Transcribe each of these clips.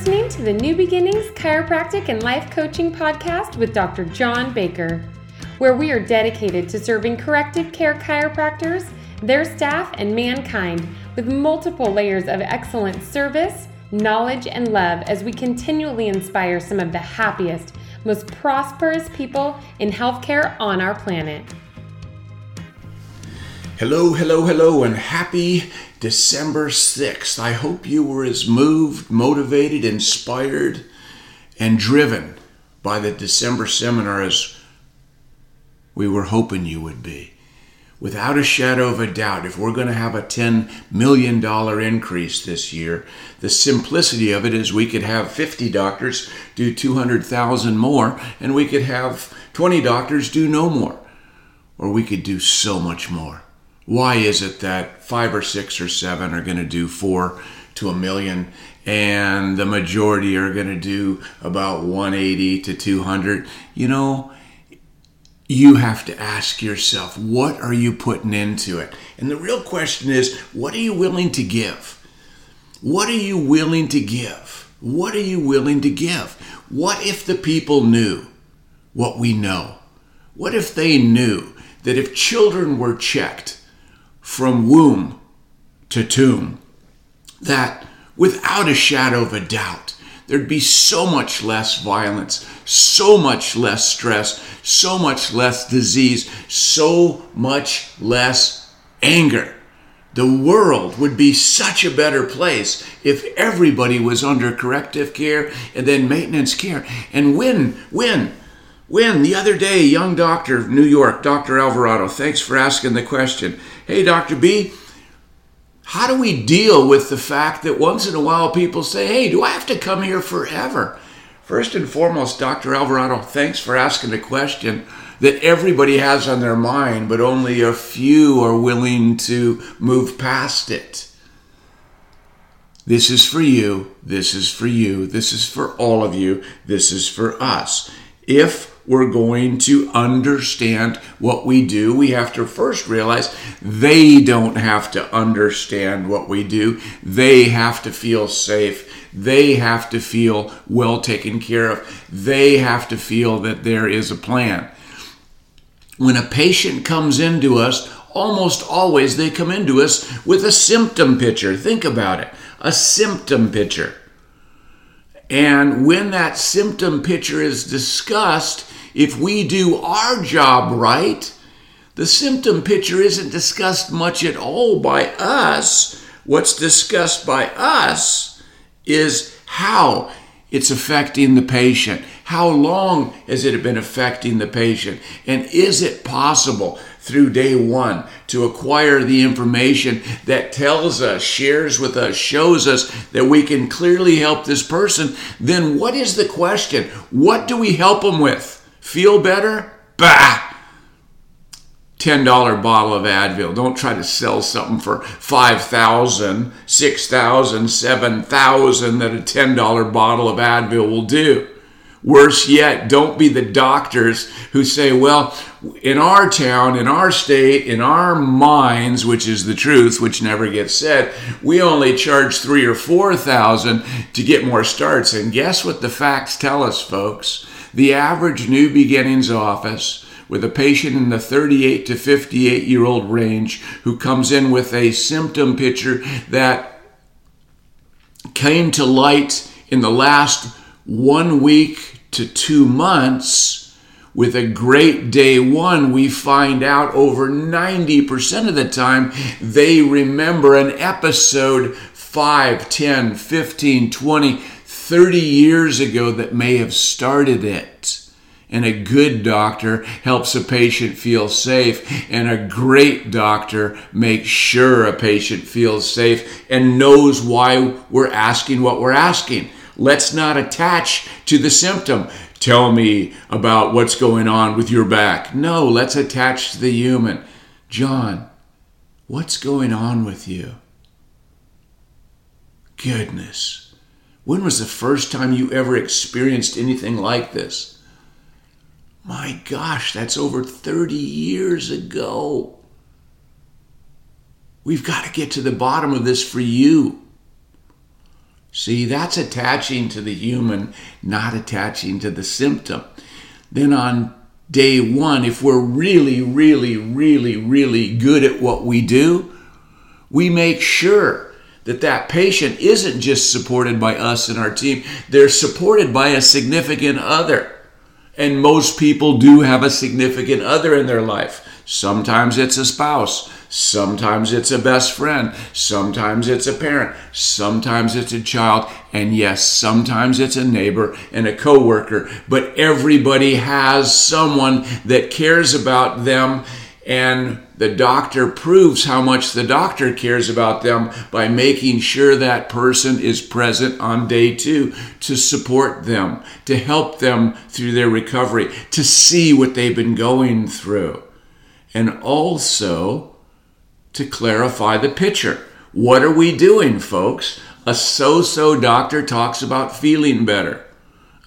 listening to the New Beginnings Chiropractic and Life Coaching Podcast with Dr. John Baker, where we are dedicated to serving corrective care chiropractors, their staff, and mankind with multiple layers of excellent service, knowledge, and love as we continually inspire some of the happiest, most prosperous people in healthcare on our planet. Hello, hello, hello, and happy December 6th. I hope you were as moved, motivated, inspired, and driven by the December seminar as we were hoping you would be. Without a shadow of a doubt, if we're going to have a $10 million increase this year, the simplicity of it is we could have 50 doctors do 200,000 more, and we could have 20 doctors do no more, or we could do so much more why is it that five or six or seven are going to do four to a million and the majority are going to do about 180 to 200 you know you have to ask yourself what are you putting into it? And the real question is what are you willing to give? What are you willing to give? What are you willing to give? What if the people knew what we know? What if they knew that if children were checked from womb to tomb, that without a shadow of a doubt, there'd be so much less violence, so much less stress, so much less disease, so much less anger. The world would be such a better place if everybody was under corrective care and then maintenance care. And when, when, when the other day, young doctor of New York, Dr. Alvarado, thanks for asking the question. Hey, Dr. B, how do we deal with the fact that once in a while people say, hey, do I have to come here forever? First and foremost, Dr. Alvarado, thanks for asking the question that everybody has on their mind, but only a few are willing to move past it. This is for you. This is for you. This is for all of you. This is for us. If we're going to understand what we do, we have to first realize they don't have to understand what we do. They have to feel safe. They have to feel well taken care of. They have to feel that there is a plan. When a patient comes into us, almost always they come into us with a symptom picture. Think about it a symptom picture. And when that symptom picture is discussed, if we do our job right, the symptom picture isn't discussed much at all by us. What's discussed by us is how it's affecting the patient. How long has it been affecting the patient? And is it possible through day one to acquire the information that tells us, shares with us, shows us that we can clearly help this person? Then what is the question? What do we help them with? Feel better? Bah! $10 bottle of Advil. Don't try to sell something for 5000 6000 7000 that a $10 bottle of Advil will do. Worse yet, don't be the doctors who say, well, in our town, in our state, in our minds, which is the truth, which never gets said, we only charge three or four thousand to get more starts. And guess what the facts tell us, folks? The average New Beginnings office with a patient in the 38 to 58 year old range who comes in with a symptom picture that came to light in the last one week to two months, with a great day one, we find out over 90% of the time they remember an episode 5, 10, 15, 20, 30 years ago that may have started it. And a good doctor helps a patient feel safe, and a great doctor makes sure a patient feels safe and knows why we're asking what we're asking. Let's not attach to the symptom. Tell me about what's going on with your back. No, let's attach to the human. John, what's going on with you? Goodness. When was the first time you ever experienced anything like this? My gosh, that's over 30 years ago. We've got to get to the bottom of this for you. See, that's attaching to the human, not attaching to the symptom. Then on day one, if we're really, really, really, really good at what we do, we make sure that that patient isn't just supported by us and our team, they're supported by a significant other. And most people do have a significant other in their life. Sometimes it's a spouse, sometimes it's a best friend, sometimes it's a parent, sometimes it's a child, and yes, sometimes it's a neighbor and a coworker, but everybody has someone that cares about them. And the doctor proves how much the doctor cares about them by making sure that person is present on day two to support them, to help them through their recovery, to see what they've been going through, and also to clarify the picture. What are we doing, folks? A so so doctor talks about feeling better.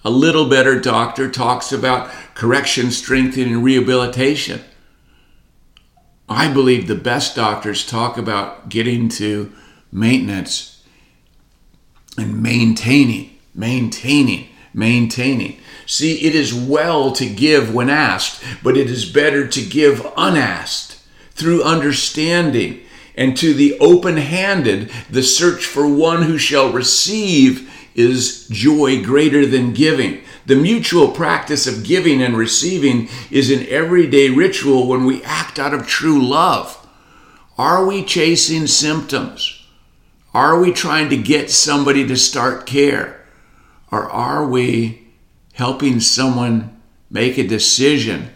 A little better doctor talks about correction, strengthening, and rehabilitation. I believe the best doctors talk about getting to maintenance and maintaining, maintaining, maintaining. See, it is well to give when asked, but it is better to give unasked through understanding and to the open handed, the search for one who shall receive is joy greater than giving. The mutual practice of giving and receiving is an everyday ritual when we act out of true love. Are we chasing symptoms? Are we trying to get somebody to start care? Or are we helping someone make a decision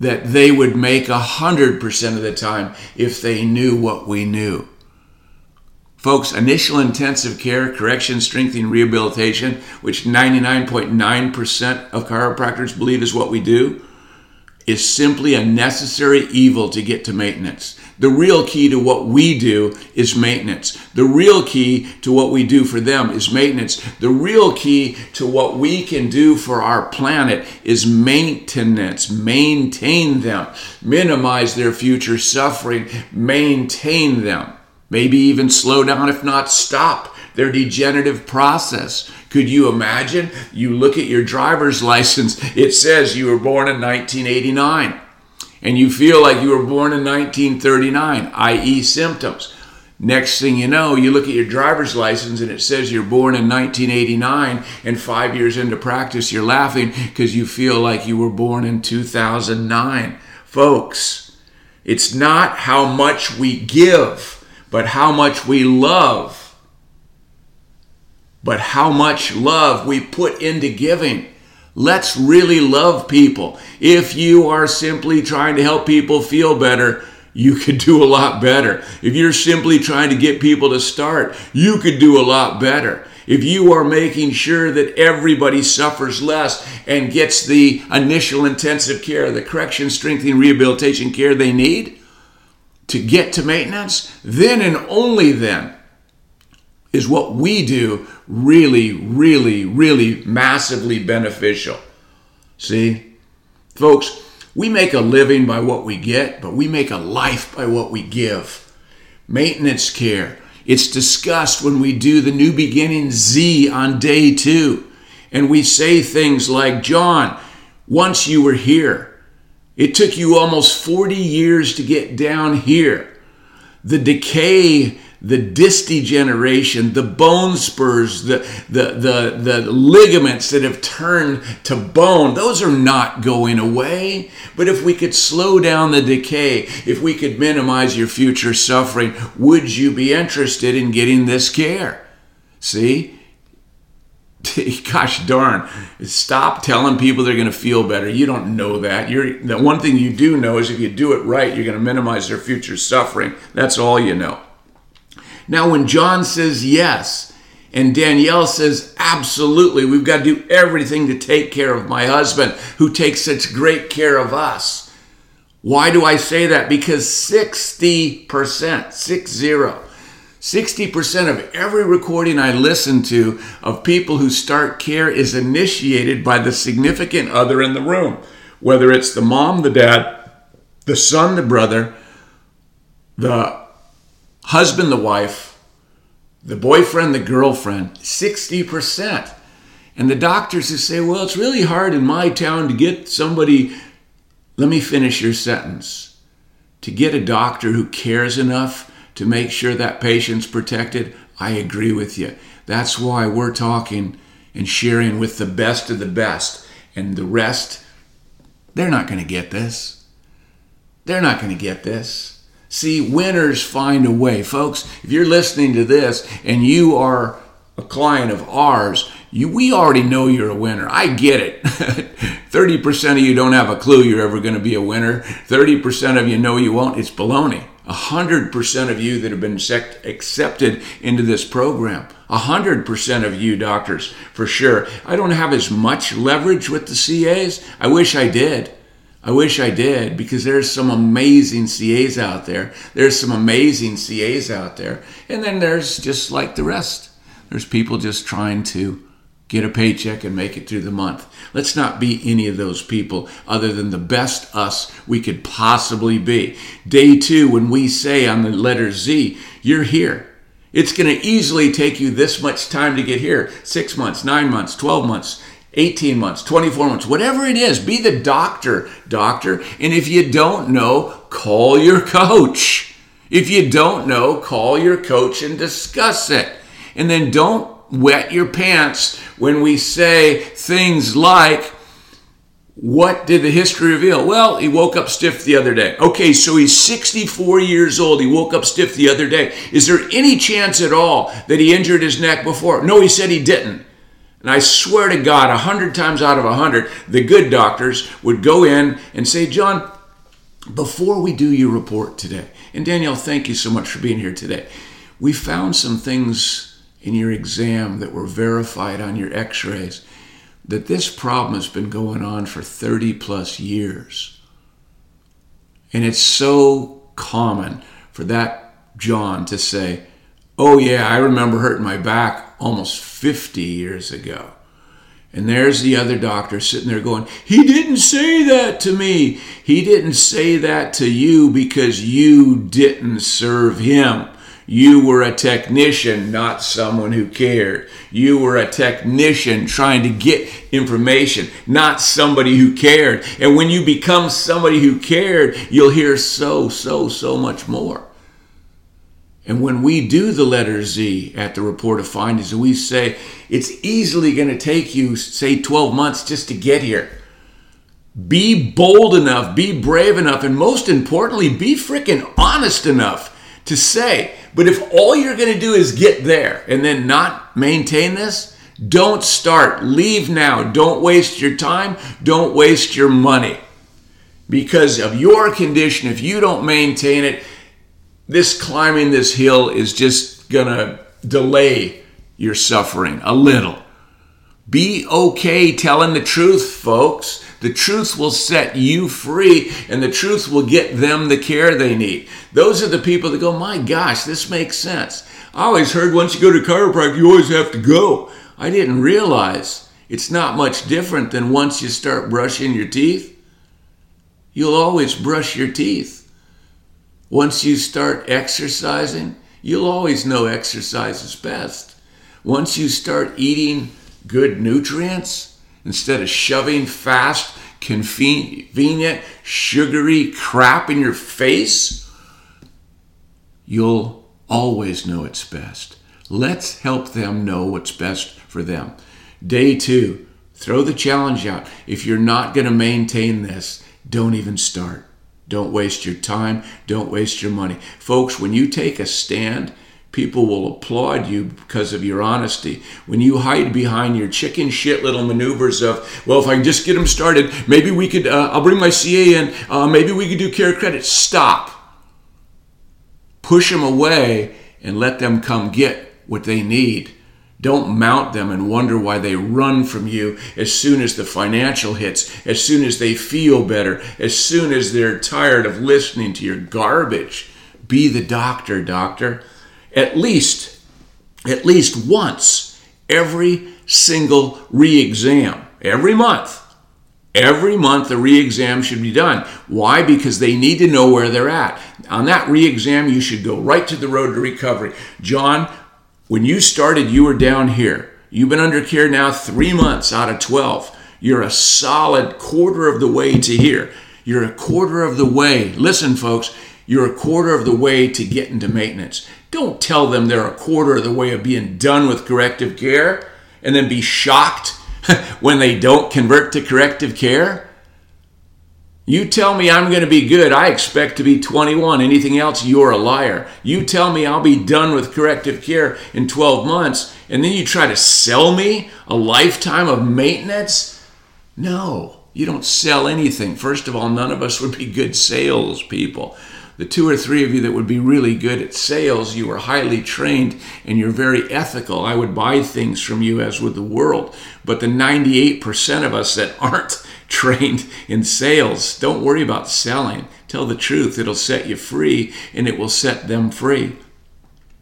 that they would make a hundred percent of the time if they knew what we knew? Folks, initial intensive care, correction, strengthening, rehabilitation, which 99.9% of chiropractors believe is what we do, is simply a necessary evil to get to maintenance. The real key to what we do is maintenance. The real key to what we do for them is maintenance. The real key to what we can do for our planet is maintenance. Maintain them. Minimize their future suffering. Maintain them maybe even slow down, if not stop their degenerative process. Could you imagine? You look at your driver's license, it says you were born in 1989, and you feel like you were born in 1939, i.e., symptoms. Next thing you know, you look at your driver's license and it says you're born in 1989, and five years into practice, you're laughing because you feel like you were born in 2009. Folks, it's not how much we give but how much we love, but how much love we put into giving. Let's really love people. If you are simply trying to help people feel better, you could do a lot better. If you're simply trying to get people to start, you could do a lot better. If you are making sure that everybody suffers less and gets the initial intensive care, the correction, strengthening, rehabilitation care they need, to get to maintenance, then and only then is what we do really, really, really massively beneficial. See, folks, we make a living by what we get, but we make a life by what we give. Maintenance care. It's discussed when we do the New Beginning Z on day two. And we say things like, John, once you were here, it took you almost 40 years to get down here. The decay, the disc degeneration, the bone spurs, the, the, the, the ligaments that have turned to bone, those are not going away. But if we could slow down the decay, if we could minimize your future suffering, would you be interested in getting this care? See? gosh darn stop telling people they're going to feel better you don't know that you're the one thing you do know is if you do it right you're going to minimize their future suffering that's all you know now when john says yes and danielle says absolutely we've got to do everything to take care of my husband who takes such great care of us why do i say that? Because 60% six zero 60% of every recording I listen to of people who start care is initiated by the significant other in the room, whether it's the mom, the dad, the son, the brother, the husband, the wife, The boyfriend, the girlfriend, 60%. And the doctors who say, well, it's really hard in my town to get somebody. Let me finish your sentence. To get a doctor who cares enough to make sure that patient's protected, I agree with you. That's why we're talking and sharing with the best of the best. And the rest, they're not going to get this. They're not going to get this. See, winners find a way. Folks, if you're listening to this and you are a client of ours, you, we already know you're a winner. I get it. 30% of you don't have a clue you're ever going to be a winner. 30% of you know you won't. It's baloney. 100% of you that have been accepted into this program. 100% of you doctors, for sure. I don't have as much leverage with the CAs. I wish I did. I wish I did because there's some amazing CAs out there. There's some amazing CAs out there. And then there's just like the rest. There's people just trying to get a paycheck and make it through the month. Let's not be any of those people other than the best us we could possibly be. Day two, when we say on the letter Z, you're here. It's going to easily take you this much time to get here six months, nine months, 12 months. 18 months, 24 months, whatever it is, be the doctor, doctor. And if you don't know, call your coach. If you don't know, call your coach and discuss it. And then don't wet your pants when we say things like, what did the history reveal? Well, he woke up stiff the other day. Okay, so he's 64 years old. He woke up stiff the other day. Is there any chance at all that he injured his neck before? No, he said he didn't. And I swear to God, a hundred times out of a hundred, the good doctors would go in and say, John, before we do your report today, and Danielle, thank you so much for being here today. We found some things in your exam that were verified on your x rays that this problem has been going on for 30 plus years. And it's so common for that John to say, Oh, yeah, I remember hurting my back almost 50 years ago. And there's the other doctor sitting there going, He didn't say that to me. He didn't say that to you because you didn't serve him. You were a technician, not someone who cared. You were a technician trying to get information, not somebody who cared. And when you become somebody who cared, you'll hear so, so, so much more. And when we do the letter Z at the report of findings, we say it's easily going to take you, say, 12 months just to get here. Be bold enough, be brave enough, and most importantly, be freaking honest enough to say, but if all you're going to do is get there and then not maintain this, don't start. Leave now. Don't waste your time. Don't waste your money. Because of your condition, if you don't maintain it, this climbing this hill is just going to delay your suffering a little. Be okay telling the truth, folks. The truth will set you free and the truth will get them the care they need. Those are the people that go, my gosh, this makes sense. I always heard once you go to chiropractor, you always have to go. I didn't realize it's not much different than once you start brushing your teeth. You'll always brush your teeth. Once you start exercising, you'll always know exercise is best. Once you start eating good nutrients instead of shoving fast, convenient, sugary crap in your face, you'll always know it's best. Let's help them know what's best for them. Day two, throw the challenge out. If you're not going to maintain this, don't even start. Don't waste your time. Don't waste your money. Folks, when you take a stand, people will applaud you because of your honesty. When you hide behind your chicken shit little maneuvers of, well, if I can just get them started, maybe we could, uh, I'll bring my CA in, uh, maybe we could do care credit. Stop. Push them away and let them come get what they need. Don't mount them and wonder why they run from you as soon as the financial hits, as soon as they feel better, as soon as they're tired of listening to your garbage. Be the doctor, doctor at least, at least once every single re-exam, every month. Every month, a re exam should be done. Why? Because they need to know where they're at. On that re exam, you should go right to the road to recovery. John, When you started, you were down here. You've been under care now three months out of 12. You're a solid quarter of the way to here. You're a quarter of the way. Listen, folks, you're a quarter of the way to get into maintenance. Don't tell them they're a quarter of the way of being done with corrective care and then be shocked when they don't convert to corrective care. You tell me I'm going to be good. I expect to be 21. Anything else, you're a liar. You tell me I'll be done with corrective care in 12 months, and then you try to sell me a lifetime of maintenance? No, you don't sell anything. First of all, none of us would be good salespeople. The two or three of you that would be really good at sales, you are highly trained and you're very ethical. I would buy things from you as would the world. But the 98% of us that aren't, trained in sales. Don't worry about selling. Tell the truth. It'll set you free and it will set them free.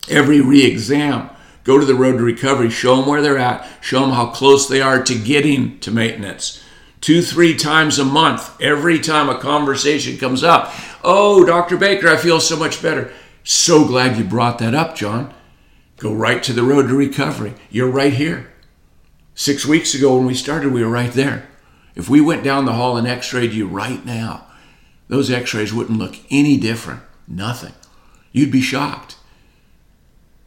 Every re exam, go to the road to recovery, show them where they're at, show them how close they are to getting to maintenance. Two, three times a month, every time a conversation comes up. Oh, Dr. Baker, I feel so much better. So glad you brought that up, John. Go right to the road to recovery. You're right here. Six weeks ago, when we started, we were right there. If we went down the hall and x rayed you right now, those x rays wouldn't look any different. Nothing. You'd be shocked.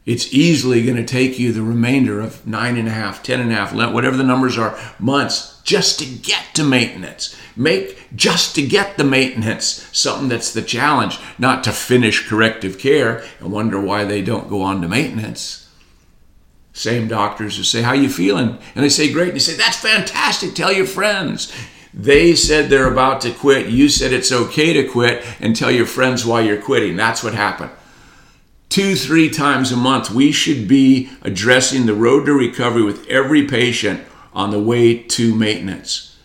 It's easily going to take you the remainder of nine and a half, ten and a half, whatever the numbers are, months just to get to maintenance. Make just to get the maintenance something that's the challenge, not to finish corrective care and wonder why they don't go on to maintenance. Same doctors who say, How you feeling? And they say, Great. And you say, That's fantastic. Tell your friends. They said they're about to quit. You said it's okay to quit and tell your friends why you're quitting. That's what happened. Two, three times a month, we should be addressing the road to recovery with every patient on the way to maintenance.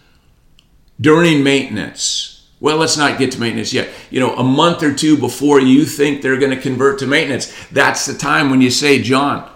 During maintenance, well, let's not get to maintenance yet. You know, a month or two before you think they're going to convert to maintenance, that's the time when you say, John,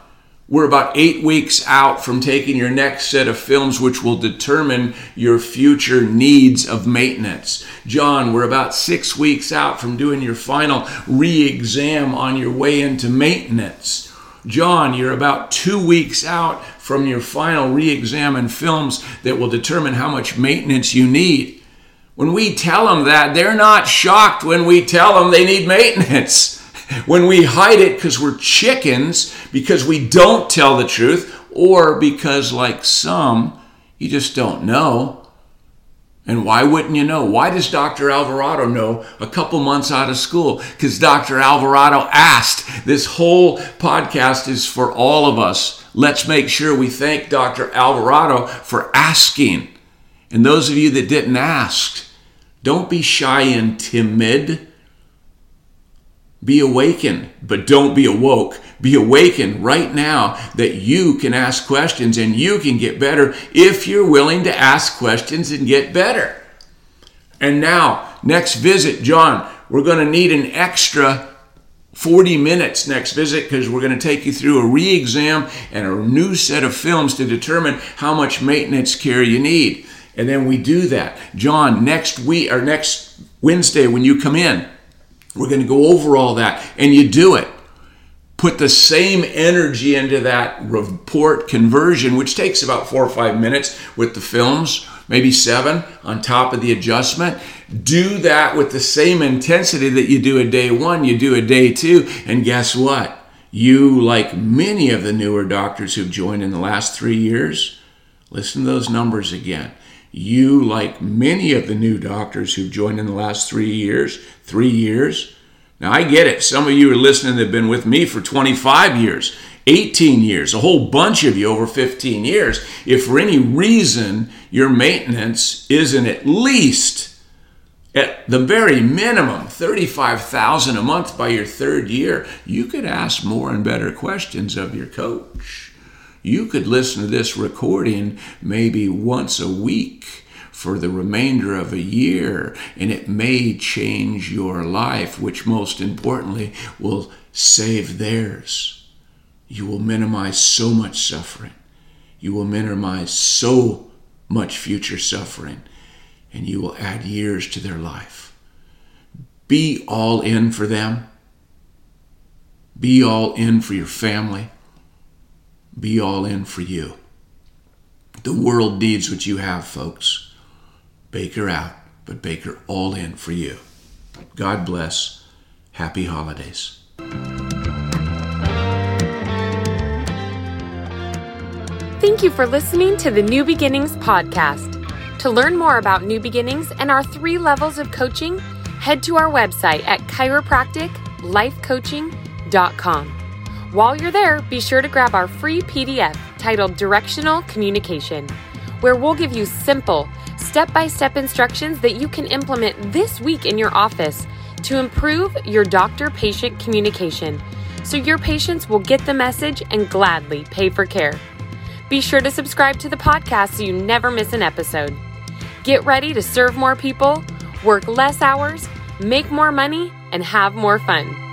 we're about eight weeks out from taking your next set of films, which will determine your future needs of maintenance. John, we're about six weeks out from doing your final re exam on your way into maintenance. John, you're about two weeks out from your final re exam and films that will determine how much maintenance you need. When we tell them that, they're not shocked when we tell them they need maintenance. When we hide it because we're chickens, because we don't tell the truth, or because, like some, you just don't know. And why wouldn't you know? Why does Dr. Alvarado know a couple months out of school? Because Dr. Alvarado asked. This whole podcast is for all of us. Let's make sure we thank Dr. Alvarado for asking. And those of you that didn't ask, don't be shy and timid. Be awakened, but don't be awoke. Be awakened right now that you can ask questions and you can get better if you're willing to ask questions and get better. And now, next visit, John, we're going to need an extra 40 minutes next visit because we're going to take you through a re exam and a new set of films to determine how much maintenance care you need. And then we do that. John, next week or next Wednesday when you come in, we're going to go over all that, and you do it. Put the same energy into that report conversion, which takes about four or five minutes with the films, maybe seven on top of the adjustment. Do that with the same intensity that you do a day one, you do a day two, and guess what? You, like many of the newer doctors who've joined in the last three years, listen to those numbers again you, like many of the new doctors who've joined in the last three years, three years. Now, I get it. Some of you are listening that have been with me for 25 years, 18 years, a whole bunch of you over 15 years. If for any reason your maintenance isn't at least at the very minimum 35,000 a month by your third year, you could ask more and better questions of your coach. You could listen to this recording maybe once a week for the remainder of a year, and it may change your life, which most importantly will save theirs. You will minimize so much suffering. You will minimize so much future suffering, and you will add years to their life. Be all in for them. Be all in for your family. Be all in for you. The world needs what you have, folks. Baker out, but Baker all in for you. God bless. Happy holidays. Thank you for listening to the New Beginnings podcast. To learn more about New Beginnings and our three levels of coaching, head to our website at chiropracticlifecoaching.com. While you're there, be sure to grab our free PDF titled Directional Communication, where we'll give you simple, step by step instructions that you can implement this week in your office to improve your doctor patient communication so your patients will get the message and gladly pay for care. Be sure to subscribe to the podcast so you never miss an episode. Get ready to serve more people, work less hours, make more money, and have more fun.